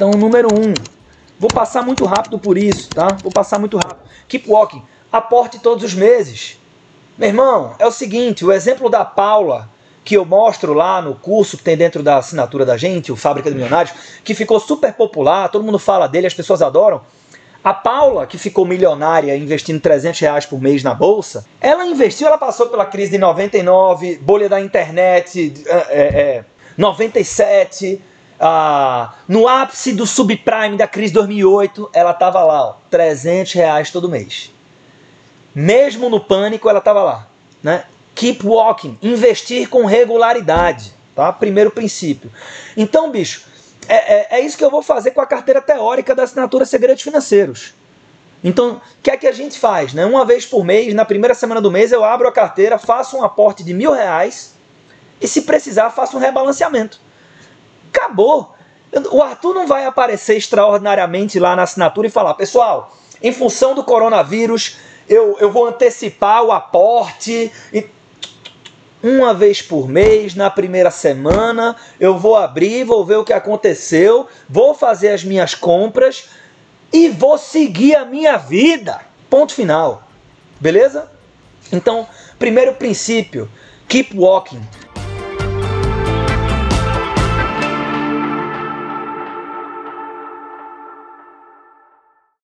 Então, número um, vou passar muito rápido por isso, tá? Vou passar muito rápido. Keep walking. Aporte todos os meses. Meu irmão, é o seguinte, o exemplo da Paula, que eu mostro lá no curso que tem dentro da assinatura da gente, o Fábrica de Milionários, que ficou super popular, todo mundo fala dele, as pessoas adoram. A Paula, que ficou milionária investindo 300 reais por mês na bolsa, ela investiu, ela passou pela crise de 99, bolha da internet, é, é, 97, ah, no ápice do subprime da crise de 2008, ela estava lá, ó, 300 reais todo mês. Mesmo no pânico, ela estava lá. Né? Keep walking, investir com regularidade. Tá? Primeiro princípio. Então, bicho, é, é, é, isso que eu vou fazer com a carteira teórica da assinatura Segredos Financeiros. Então, o que é que a gente faz? Né? Uma vez por mês, na primeira semana do mês, eu abro a carteira, faço um aporte de mil reais e, se precisar, faço um rebalanceamento. Acabou. O Arthur não vai aparecer extraordinariamente lá na assinatura e falar, pessoal, em função do coronavírus, eu, eu vou antecipar o aporte. E uma vez por mês, na primeira semana, eu vou abrir, vou ver o que aconteceu, vou fazer as minhas compras e vou seguir a minha vida. Ponto final. Beleza? Então, primeiro princípio, keep walking.